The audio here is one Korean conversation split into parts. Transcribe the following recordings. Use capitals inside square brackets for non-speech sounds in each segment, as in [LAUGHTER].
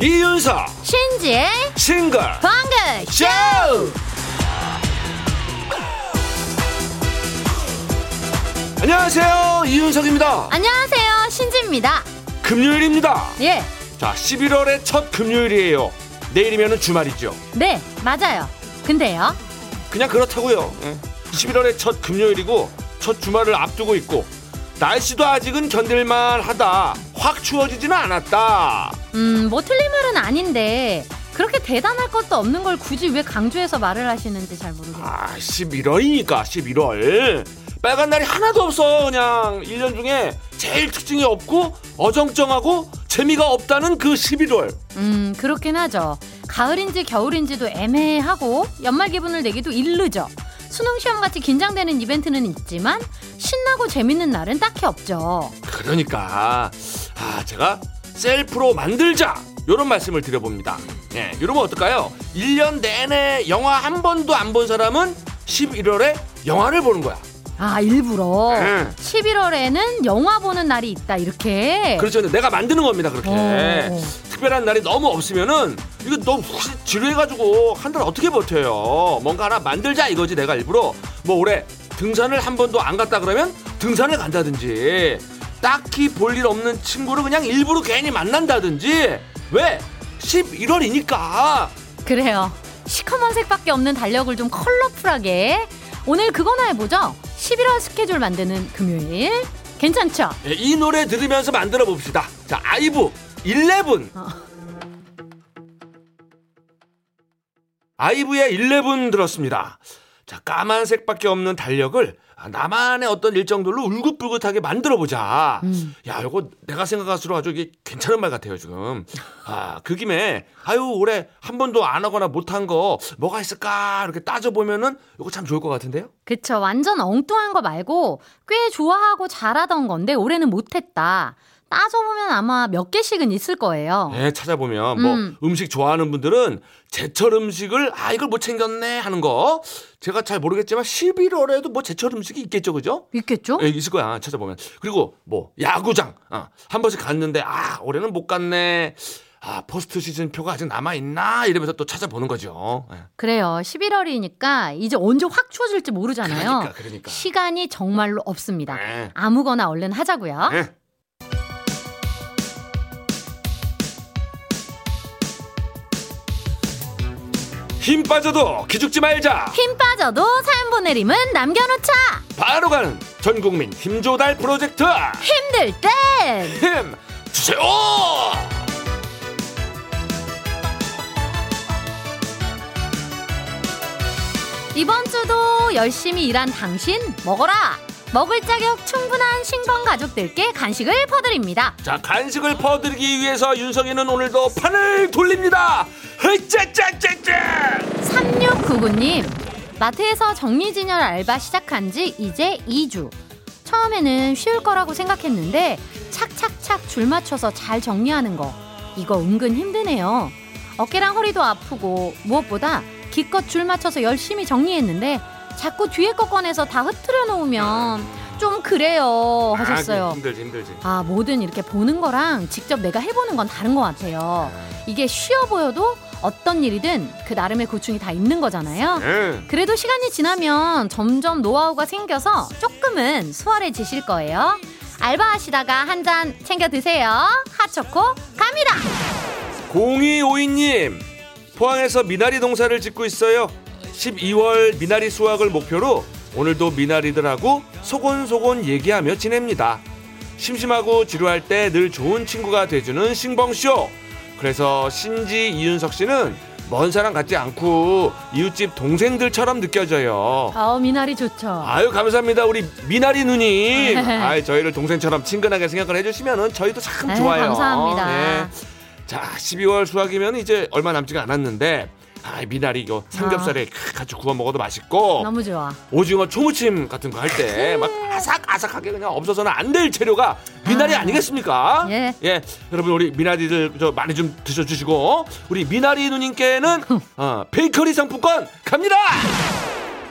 이윤석. 신지의 싱글. 방글 쇼! 안녕하세요. 이윤석입니다. 안녕하세요. 신지입니다. 금요일입니다. 예. 자 11월의 첫 금요일이에요. 내일이면 주말이죠. 네, 맞아요. 근데요 그냥 그렇다고요. 예. 11월의 첫 금요일이고 첫 주말을 앞두고 있고 날씨도 아직은 견딜만 하다. 확 추워지지는 않았다. 음 뭐 틀린 말은 아닌데 그렇게 대단할 것도 없는 걸 굳이 왜 강조해서 말을 하시는지 잘 모르겠어요. 아 11월이니까 11월. 빨간 날이 하나도 없어 그냥. 1년 중에 제일 특징이 없고 어정쩡하고 재미가 없다는 그 11월. 음 그렇긴 하죠 가을인지 겨울인지도 애매하고 연말 기분을 내기도 일르죠. 수능 시험 같이 긴장되는 이벤트는 있지만 신나고 재밌는 날은 딱히 없죠. 그러니까. 아 제가 셀프로 만들자. 요런 말씀을 드려봅니다. 예, 이러면 어떨까요? 1년 내내 영화 한 번도 안 본 사람은 11월에 영화를 보는 거야. 아 일부러? 응. 11월에는 영화 보는 날이 있다 이렇게? 그렇죠. 내가 만드는 겁니다 그렇게. 오. 특별한 날이 너무 없으면은 이거 너무 지루해가지고 한 달 어떻게 버텨요? 뭔가 하나 만들자 이거지 내가 일부러. 뭐 올해 등산을 한 번도 안 갔다 그러면 등산을 간다든지 딱히 볼 일 없는 친구를 그냥 일부러 괜히 만난다든지. 왜? 11월이니까. 그래요. 시커먼 색밖에 없는 달력을 좀 컬러풀하게. 오늘 그거나 해보죠. 11월 스케줄 만드는 금요일. 괜찮죠? 예, 이 노래 들으면서 만들어 봅시다. 자 아이브 11 어. 아이브의 11 들었습니다. 자, 까만색밖에 없는 달력을 아, 나만의 어떤 일정들로 울긋불긋하게 만들어 보자. 음. 야, 이거 내가 생각할수록 아주 이게 괜찮은 말 같아요, 지금. 아, 그 김에 아유, 올해 한 번도 안 하거나 못한 거 뭐가 있을까? 이렇게 따져 보면은 이거 참 좋을 것 같은데요? 그쵸 완전 엉뚱한 거 말고 꽤 좋아하고 잘하던 건데 올해는 못했다 따져보면 아마 몇 개씩은 있을 거예요 예, 찾아보면 음. 뭐 음식 좋아하는 분들은 제철 음식을 아 이걸 못 챙겼네 하는 거 제가 잘 모르겠지만 11월에도 뭐 제철 음식이 있겠죠, 그죠? 있겠죠? 예, 있을 거야 찾아보면 그리고 뭐 야구장 어, 한 번씩 갔는데 아 올해는 못 갔네 아 포스트 시즌 표가 아직 남아 있나 이러면서 또 찾아보는 거죠. 예. 그래요 11월이니까 이제 언제 확 추워질지 모르잖아요 그러니까 그러니까. 시간이 정말로 없습니다 예. 아무거나 얼른 하자고요 예. 힘 빠져도 기죽지 말자. 힘 빠져도 사연 보내림은 남겨놓자 바로 가는 전국민 힘조달 프로젝트 힘들 땐힘 주세요. 이번 주도 열심히 일한 당신 먹어라 먹을 자격 충분한 신봉 가족들께 간식을 퍼드립니다 자 간식을 퍼드리기 위해서 윤성이는 오늘도 판을 돌립니다. 흐짜짜짜짜. 3699님 마트에서 정리진열 알바 시작한 지 이제 2주. 처음에는 쉬울 거라고 생각했는데 착착착 줄 맞춰서 잘 정리하는 거. 이거 은근 힘드네요. 어깨랑 허리도 아프고 무엇보다 기껏 줄 맞춰서 열심히 정리했는데 자꾸 뒤에 거 꺼내서 다 흐트려 놓으면 좀 그래요 하셨어요. 아, 힘들지 힘들지. 아, 뭐든 이렇게 보는 거랑 직접 내가 해보는 건 다른 것 같아요. 이게 쉬워 보여도 어떤 일이든 그 나름의 고충이 다 있는 거잖아요. 예. 그래도 시간이 지나면 점점 노하우가 생겨서 조금은 수월해지실 거예요. 알바하시다가 한 잔 챙겨 드세요. 핫초코 갑니다. 0252님 포항에서 미나리 농사를 짓고 있어요 12월 미나리 수확을 목표로 오늘도 미나리들하고 소곤소곤 얘기하며 지냅니다 심심하고 지루할 때 늘 좋은 친구가 돼주는 싱벙쇼 그래서 신지 이윤석 씨는 먼 사람 같지 않고 이웃집 동생들처럼 느껴져요 아우 미나리 좋죠. 아유 감사합니다 우리 미나리 누님 [LAUGHS] 아 저희를 동생처럼 친근하게 생각을 해주시면은 저희도 참 아유, 좋아요 감사합니다. 네. 자 12월 수학이면 이제 얼마 남지가 않았는데 아 미나리 이거 삼겹살에 같이 구워 먹어도 맛있고 너무 좋아. 오징어 초무침 같은 거 할 때 막 아삭아삭하게 그냥 없어서는 안 될 재료가 미나리 아. 아. 니겠습니까 예. 여러분 우리 미나리들 저 많이 좀 드셔주시고 우리 미나리 누님께는 [LAUGHS] 어, 베이커리 상품권 갑니다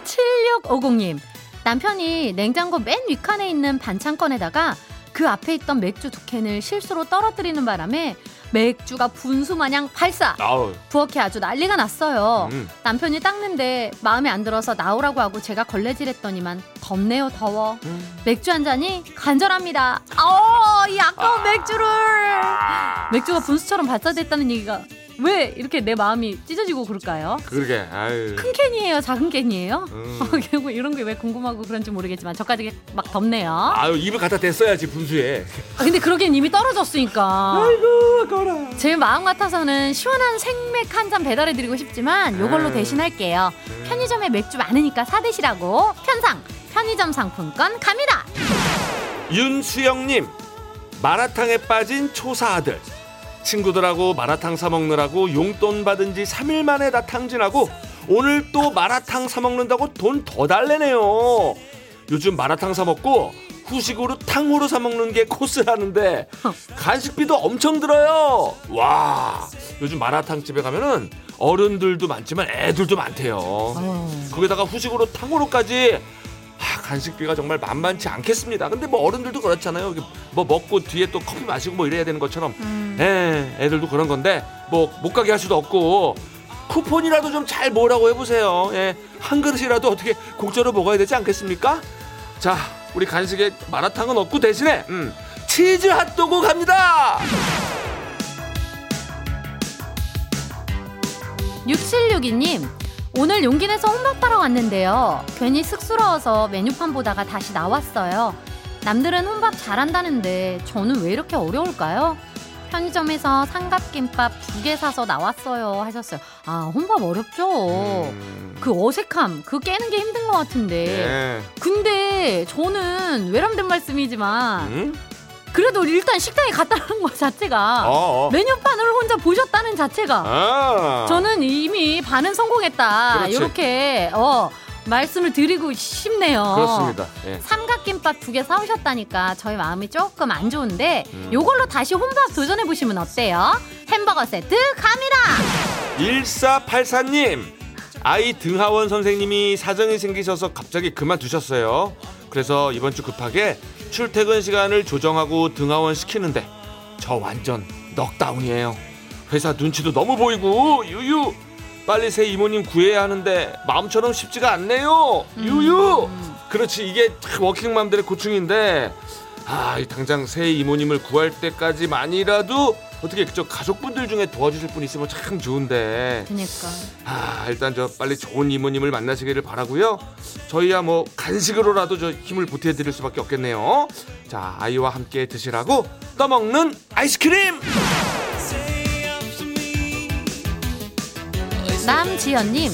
7650님. 남편이 냉장고 맨 윗칸에 있는 반창건에다가 그 앞에 있던 맥주 두 캔을 실수로 떨어뜨리는 바람에 맥주가 분수 마냥 발사! 아우. 부엌에 아주 난리가 났어요. 음. 남편이 닦는데 마음에 안 들어서 나오라고 하고 제가 걸레질했더니만 덥네요 더워. 음. 맥주 한 잔이 간절합니다. 어, 이 아까운 맥주를 맥주가 분수처럼 발사됐다는 얘기가 왜 이렇게 내 마음이 찢어지고 그럴까요? 그러게. 아유. 큰 캔이에요, 작은 캔이에요? 음. [LAUGHS] 결국 이런 게 왜 궁금하고 그런지 모르겠지만 저까지 막 덥네요. 아유 입을 갖다 댔어야지 분수에. 아, 근데 그러기엔 이미 떨어졌으니까. 아이고 거라. 제 마음 같아서는 시원한 생맥 한 잔 배달해드리고 싶지만 요걸로 음. 대신할게요. 음. 편의점에 맥주 많으니까 사 드시라고 편상 편의점 상품권 갑니다. 윤수영님 마라탕에 빠진 초사 아들 친구들하고 마라탕 사 먹느라고 용돈 받은 지 3일 만에 다 탕진하고 오늘 또 마라탕 사 먹는다고 돈 더 달래네요. 요즘 마라탕 사 먹고 후식으로 탕후루 사 먹는 게 코스라는데 간식비도 엄청 들어요. 와 요즘 마라탕 집에 가면은 어른들도 많지만 애들도 많대요. 어. 거기다가 후식으로 탕후루까지 아, 간식비가 정말 만만치 않겠습니다. 근데 뭐 어른들도 그렇잖아요. 뭐 먹고 뒤에 또 커피 마시고 뭐 이래야 되는 것처럼. 음. 예, 애들도 그런 건데 뭐 못 가게 할 수도 없고 쿠폰이라도 좀잘 모으라고 해보세요. 예, 한 그릇이라도 어떻게 공짜로 먹어야 되지 않겠습니까? 자, 우리 간식에 마라탕은 없고 대신에 음, 치즈 핫도그 갑니다. 6762님 오늘 용기 내서 혼밥하러 왔는데요. 괜히 쑥스러워서 메뉴판 보다가 다시 나왔어요. 남들은 혼밥 잘한다는데 저는 왜 이렇게 어려울까요? 편의점에서 삼각김밥 두 개 사서 나왔어요 하셨어요. 아 혼밥 어렵죠. 음, 그 어색함 그 깨는 게 힘든 것 같은데. 예. 근데 저는 외람된 말씀이지만 음? 그래도 일단 식당에 갔다는 것 자체가 어, 어. 메뉴판을 혼자 보셨다는 자체가 아. 저는 이미 반은 성공했다. 그렇지. 이렇게 어 말씀을 드리고 싶네요. 그렇습니다. 예. 삼각김밥 두 개 사오셨다니까 저희 마음이 조금 안 좋은데 음. 요걸로 다시 혼밥 도전해 보시면 어때요? 햄버거 세트 갑니다. 1484님 아이 등하원 선생님이 사정이 생기셔서 갑자기 그만두셨어요 그래서 이번 주 급하게 출퇴근 시간을 조정하고 등하원 시키는데 저 완전 넉다운이에요. 회사 눈치도 너무 보이고 유유. 빨리 새 이모님 구해야 하는데 마음처럼 쉽지가 않네요. 유유. 음. 그렇지 이게 참 워킹맘들의 고충인데 아, 이 당장 새 이모님을 구할 때까지만이라도 어떻게 저 가족분들 중에 도와주실 분 있으면 참 좋은데. 그니까. 아 일단 저 빨리 좋은 이모님을 만나시기를 바라고요. 저희야 뭐 간식으로라도 저 힘을 보태드릴 수밖에 없겠네요. 자 아이와 함께 드시라고 떠먹는 아이스크림! 남지연님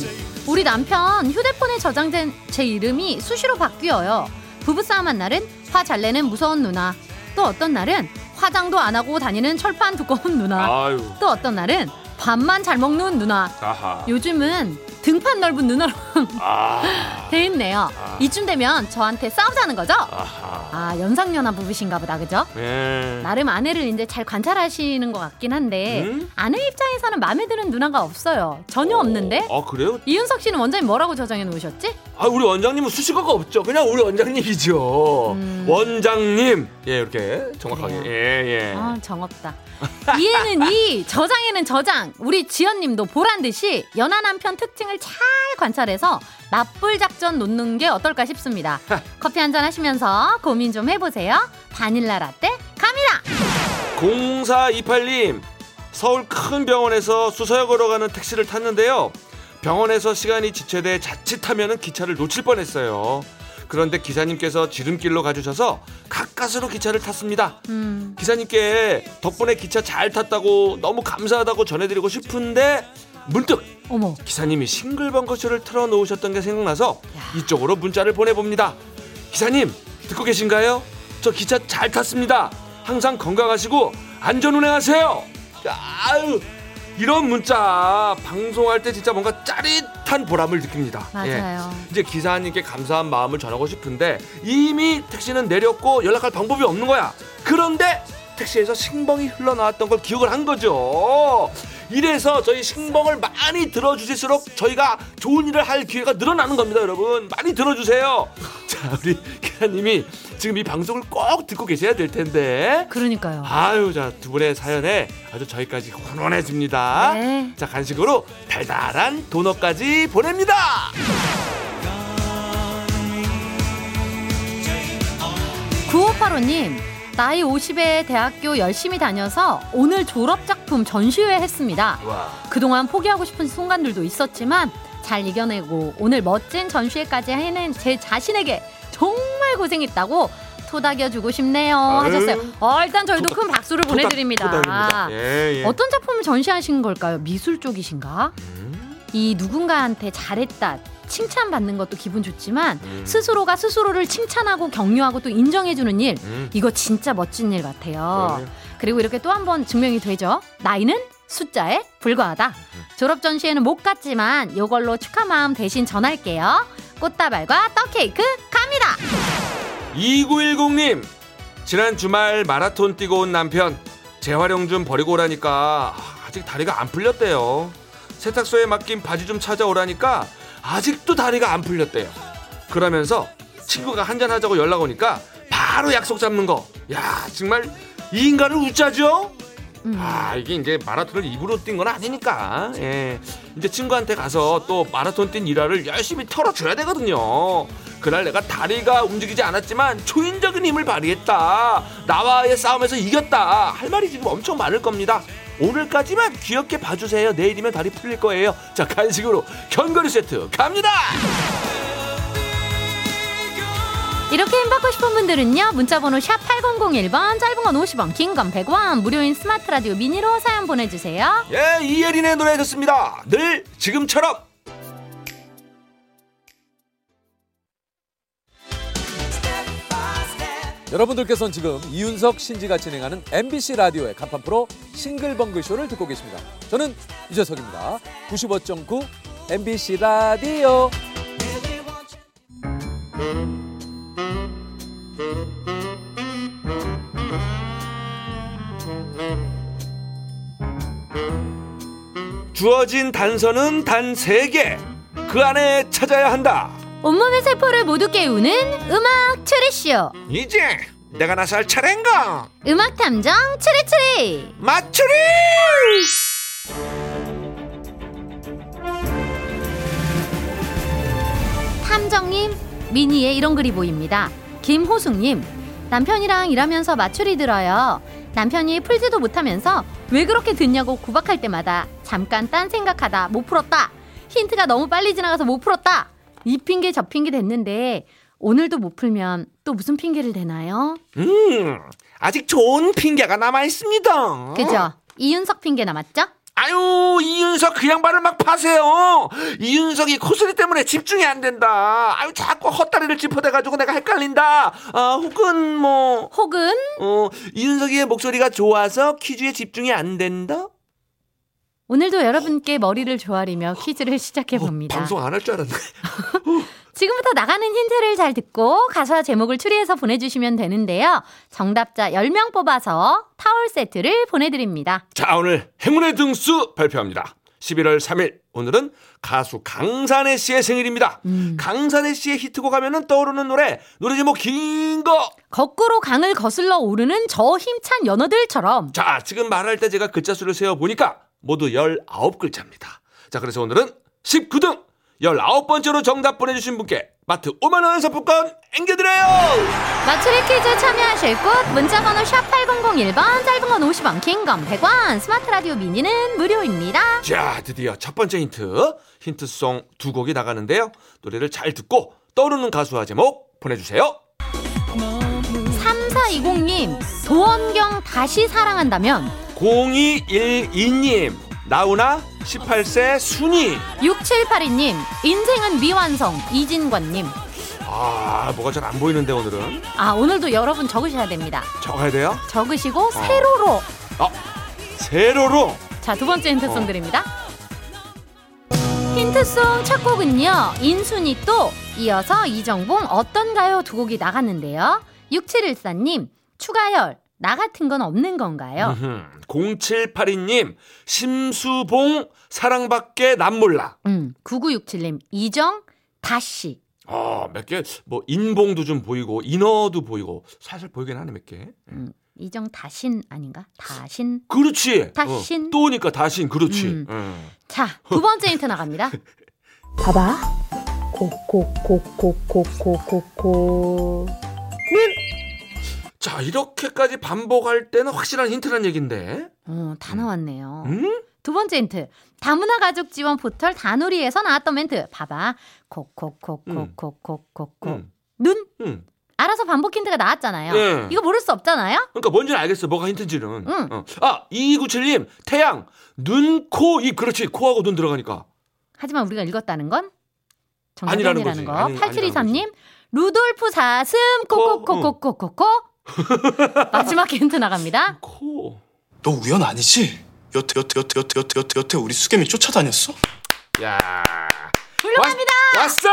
우리 남편 휴대폰에 저장된 제 이름이 수시로 바뀌어요. 부부싸움 한 날은 화 잘 내는 무서운 누나. 또 어떤 날은 화장도 안 하고 다니는 철판 두꺼운 누나. 아유 또 어떤 날은 밥만 잘 먹는 누나. 아하 요즘은 등판 넓은 누나로 아, [LAUGHS] 돼 있네요. 아. 이쯤 되면 저한테 싸우자는 거죠? 아하 아 연상연하 부부신가 보다 그죠? 예. 나름 아내를 이제 잘 관찰하시는 것 같긴 한데 음? 아내 입장에서는 마음에 드는 누나가 없어요. 전혀 없는데 아 그래요? 이윤석 씨는 원장님 뭐라고 저장해 놓으셨지? 아 우리 원장님은 수식어가 없죠. 그냥 우리 원장님이죠. 음. 원장님. 예 이렇게 정확하게. 그래요. 예 예. 아 정없다. 이에는 이, 저장에는 저장. 우리 지연님도 보란 듯이 연하 남편 특징을 잘 관찰해서 나쁠 작전 놓는 게 어떨까 싶습니다. [LAUGHS] 커피 한 잔 하시면서 고민 좀 해보세요. 바닐라 라떼 갑니다. 0428님 서울 큰 병원에서 수서역으로 가는 택시를 탔는데요. 병원에서 시간이 지체돼 자칫하면 기차를 놓칠 뻔했어요. 그런데 기사님께서 지름길로 가주셔서 가까스로 기차를 탔습니다. 음, 기사님께 덕분에 기차 잘 탔다고 너무 감사하다고 전해드리고 싶은데 문득 어머. 기사님이 싱글벙커쇼를 틀어놓으셨던 게 생각나서 야. 이쪽으로 문자를 보내봅니다. 기사님 듣고 계신가요? 저 기차 잘 탔습니다. 항상 건강하시고 안전운행하세요. 아유 이런 문자 방송할 때 진짜 뭔가 짜릿한 보람을 느낍니다. 예. 맞아요. 이제 기사님께 감사한 마음을 전하고 싶은데 이미 택시는 내렸고 연락할 방법이 없는 거야. 그런데 택시에서 신봉이 흘러나왔던 걸 기억을 한 거죠. 이래서 저희 신봉을 많이 들어주실수록 저희가 좋은 일을 할 기회가 늘어나는 겁니다, 여러분. 많이 들어주세요. [LAUGHS] 자, 우리 기사님이 지금 이 방송을 꼭 듣고 계셔야 될 텐데. 그러니까요. 아유, 자, 두 분의 사연에 아주 저희까지 훈훈해집니다. 네. 자, 간식으로 달달한 도넛까지 보냅니다. 9585님, 나이 50에 대학교 열심히 다녀서 오늘 졸업작품 전시회 했습니다. 와. 그동안 포기하고 싶은 순간들도 있었지만 잘 이겨내고 오늘 멋진 전시회까지 해낸 제 자신에게 정말 고생했다고 토닥여주고 싶네요. 하셨어요. 어, 일단 저희도 토닥, 큰 박수를 토닥, 보내드립니다. 토닥입니다. 예, 예. 어떤 작품을 전시하신 걸까요? 미술 쪽이신가? 음, 이 누군가한테 잘했다 칭찬받는 것도 기분 좋지만 음. 스스로가 스스로를 칭찬하고 격려하고 또 인정해주는 일 음. 이거 진짜 멋진 일 같아요. 그럼요. 그리고 이렇게 또 한 번 증명이 되죠. 나이는 숫자에 불과하다. 졸업 전시회는 못 갔지만 이걸로 축하 마음 대신 전할게요. 꽃다발과 떡 케이크 갑니다. 2910님 지난 주말 마라톤 뛰고 온 남편 재활용 좀 버리고 오라니까 아직 다리가 안 풀렸대요 세탁소에 맡긴 바지 좀 찾아오라니까 아직도 다리가 안 풀렸대요. 그러면서 친구가 한잔 하자고 연락 오니까 바로 약속 잡는 거 야 정말 이 인간을 웃자죠? 음. 아 이게 이제 마라톤을 입으로 뛴 건 아니니까. 예. 이제 친구한테 가서 또 마라톤 뛴 일화를 열심히 털어줘야 되거든요 그날 내가 다리가 움직이지 않았지만 초인적인 힘을 발휘했다. 나와의 싸움에서 이겼다. 할 말이 지금 엄청 많을 겁니다. 오늘까지만 귀엽게 봐주세요. 내일이면 다리 풀릴 거예요. 자 간식으로 견과류 세트 갑니다! 이렇게 힘 받고 싶은 분들은요. 문자번호 샵 8001번 짧은 건 50원 긴 건 100원 무료인 스마트 라디오 미니로 사연 보내주세요. 예 이예린의 노래 듣습니다. 늘 지금처럼 여러분들께서는 지금 이윤석 신지가 진행하는 MBC 라디오의 간판 프로 싱글벙글 쇼를 듣고 계십니다. 저는 유재석입니다. 95.9 MBC 라디오. 주어진 단서는 단 세 개 그 안에 찾아야 한다 온몸의 세포를 모두 깨우는 음악 추리쇼. 이제 내가 나설 차례인가 음악 탐정 추리추리. 맞추리 탐정님 미니에 이런 글이 보입니다. 김호숙님 남편이랑 일하면서 맞추리 들어요. 남편이 풀지도 못하면서 왜 그렇게 듣냐고 구박할 때마다 잠깐 딴 생각하다 못 풀었다. 힌트가 너무 빨리 지나가서 못 풀었다. 이 핑계 저 핑계 됐는데 오늘도 못 풀면 또 무슨 핑계를 대나요? 음 아직 좋은 핑계가 남아 있습니다 그죠? 이윤석 핑계 남았죠? 아유 이윤석 그 양반을 막 파세요 이윤석이 코스리 때문에 집중이 안 된다 아유 자꾸 헛다리를 짚어대가지고 내가 헷갈린다 아 혹은 뭐 혹은 어, 이윤석이의 목소리가 좋아서 퀴즈에 집중이 안 된다? 오늘도 여러분께 머리를 조아리며 퀴즈를 시작해 봅니다. 어, 방송 안 할 줄 알았네. [LAUGHS] 지금부터 나가는 힌트를 잘 듣고 가사 제목을 추리해서 보내주시면 되는데요. 정답자 10명 뽑아서 타월 세트를 보내드립니다. 자, 오늘 행운의 등수 발표합니다. 11월 3일. 오늘은 가수 강산혜 씨의 생일입니다. 강산혜 씨의 히트곡 하면은 떠오르는 노래, 노래 제목 긴 거. 거꾸로 강을 거슬러 오르는 저 힘찬 연어들처럼 자, 지금 말할 때 제가 글자 수를 세어 보니까 모두 19글자입니다. 자, 그래서 오늘은 19등 19번째로 정답 보내주신 분께 마트 5만원 상품권 앵겨드려요! 맞추리 퀴즈 참여하실 곳 문자번호 샵 8001번 짧은 건 50원 긴 건 100원 스마트 라디오 미니는 무료입니다. 자, 드디어 첫 번째 힌트. 힌트송 두 곡이 나가는데요. 노래를 잘 듣고 떠오르는 가수와 제목 보내주세요. 3420님 도원경 다시 사랑한다면 0212님, 나훈아 18세 순이. 6782님 인생은 미완성 이진관님 아, 뭐가 잘 안 보이는데 오늘은. 아 오늘도 여러분 적으셔야 됩니다. 적어야 돼요? 적으시고 세로로 아, 세로로. 자 두 번째 힌트송 드립니다. 힌트송 첫 곡은요 인순이 또 이어서 이정봉 어떤가요 두 곡이 나갔는데요. 6714님, 추가열, 나 같은 건 없는 건가요? 0782님, 심수봉, 사랑밖에 남 몰라. 음, 9967님, 이정, 다시. 아, 몇 개, 뭐, 인봉도 좀 보이고, 인어도 보이고, 사실 보이긴 하네, 몇 개. 음, 이정, 다신 아닌가? 다신. 그렇지. 어, 다신. 어, 또니까 다신, 그렇지. 음. 음. 자, 두 번째 힌트 나갑니다. 봐봐. 고, 고, 고, 고, 고, 고, 고, 고. 자, 이렇게까지 반복할 때는 확실한 힌트란 얘긴데. 어, 다 나왔네요. 음? 두 번째 힌트. 다문화 가족 지원 포털 다누리에서 나왔던 멘트. 봐봐. 코코코코코코코. 음. 눈. 음. 알아서 반복 힌트가 나왔잖아요. 예. 이거 모를 수 없잖아요. 그러니까 뭔지는 알겠어. 뭐가 힌트인지는. 응. 어. 아, 2297님, 태양, 눈, 코, 입. 그렇지. 코하고 눈 들어가니까. 하지만 우리가 읽었다는 건 아니라는 정답이라는. 거. 아니, 아니라는 8723님. 루돌프 사슴 코코코코코코코. [LAUGHS] 마지막 힌트 나갑니다. 코. 너 우연 아니지? 여태 여태 여태 여태 여태 여태 여태 우리 수겸이 쫓아다녔어? 야. 훌륭합니다. 왔, 어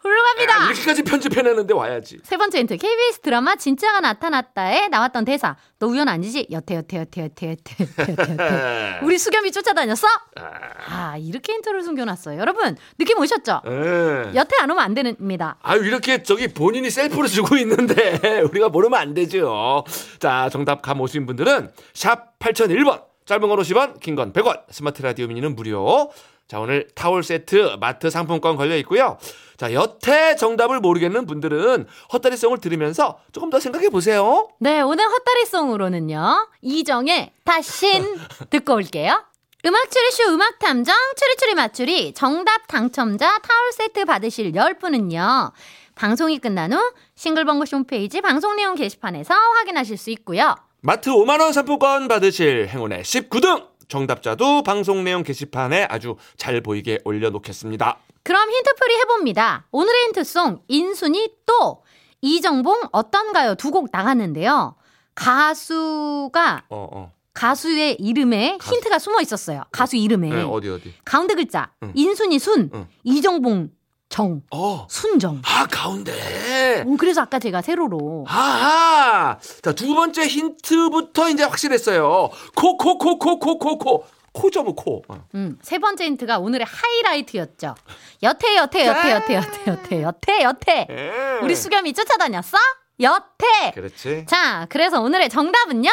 훌륭합니다. 아, 이렇게까지 편집해내는데 와야지. 세 번째 힌트. KBS 드라마 진짜가 나타났다에 나왔던 대사. 너 우연 아니지? 여태 여태 여태 여태 여태 여태 여태. [LAUGHS] 우리 수겸이 쫓아다녔어? 아. 아 이렇게 힌트를 숨겨놨어요. 여러분 느낌 오셨죠? 에. 여태 안 오면 안 됩니다. 아 이렇게 저기 본인이 셀프로 주고 있는데 [LAUGHS] 우리가 모르면 안 되죠. 자 정답 감 오신 분들은 샵 8001번. 짧은 건 50원, 긴 건 100원. 스마트 라디오 미니는 무료. 자 오늘 타월 세트 마트 상품권 걸려 있고요. 자 여태 정답을 모르겠는 분들은 헛다리송을 들으면서 조금 더 생각해 보세요. 네 오늘 헛다리송으로는요 이정의 다신 [LAUGHS] 듣고 올게요. 음악 추리쇼 음악 탐정 추리추리 맞추리 정답 당첨자 타월 세트 받으실 10분은요. 방송이 끝난 후 싱글벙글 홈페이지 방송 내용 게시판에서 확인하실 수 있고요. 마트 5만 원 상품권 받으실 행운의 19등 정답자도 방송 내용 게시판에 아주 잘 보이게 올려놓겠습니다. 그럼 힌트풀이 해봅니다. 오늘의 힌트송 인순이 또 이정봉 어떤가요 두 곡 나갔는데요. 가수가 어 어. 가수의 이름에 가수. 힌트가 숨어 있었어요. 가수 이름에 네, 어디 어디. 가운데 글자 응. 인순이 순 응. 이정봉 정. 어. 순정. 아, 가운데. 음, 그래서 아까 제가 세로로. 아하! 자, 두 번째 힌트부터 이제 확실했어요. 코, 코, 코, 코, 코, 코, 코. 코죠, 뭐, 코. 어. 음, 세 번째 힌트가 오늘의 하이라이트였죠. 여태, 여태, 여태, 여태, 여태, 여태, 네. 여태, 여태. 네. 우리 수겸이 쫓아다녔어? 여태. 그렇지. 자, 그래서 오늘의 정답은요.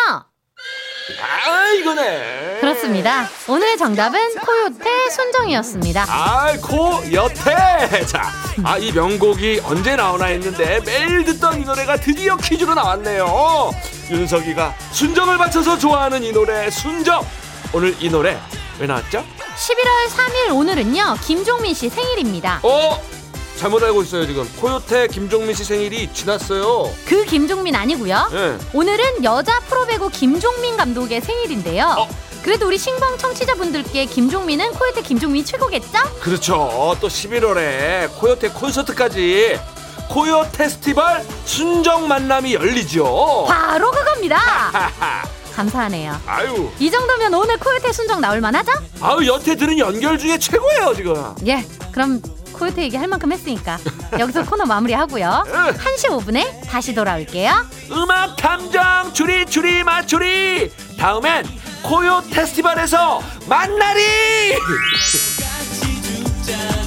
아, 이거네. 그렇습니다. 오늘의 정답은 코요태 순정이었습니다. 아, 코, 여태. 자, 아, 이 명곡이 언제 나오나 했는데 매일 듣던 이 노래가 드디어 퀴즈로 나왔네요. 윤석이가 순정을 바쳐서 좋아하는 이 노래, 순정. 오늘 이 노래 왜 나왔죠? 11월 3일 오늘은요. 김종민 씨 생일입니다. 어? 잘못 알고 있어요, 지금. 코요태 김종민 씨 생일이 지났어요. 그 김종민 아니고요. 예. 오늘은 여자 프로배구 김종민 감독의 생일인데요. 어. 그래도 우리 신봉 청취자분들께 김종민은 코요태 김종민이 최고겠죠? 그렇죠. 또 11월에 코요테 콘서트까지 코요 페스티벌 순정 만남이 열리죠. 바로 그겁니다. 감사하네요. 아유, 이 정도면 오늘 코요태 순정 나올 만하죠? 아유 여태 들은 연결 중에 최고예요 지금. 예. 그럼 코요태 얘기 할 만큼 했으니까 여기서 코너 마무리하고요. 응. 1시 5분에 다시 돌아올게요. 음악 탐정 추리 추리 맞추리. 다음엔 코요 페스티벌에서 만나리. [LAUGHS]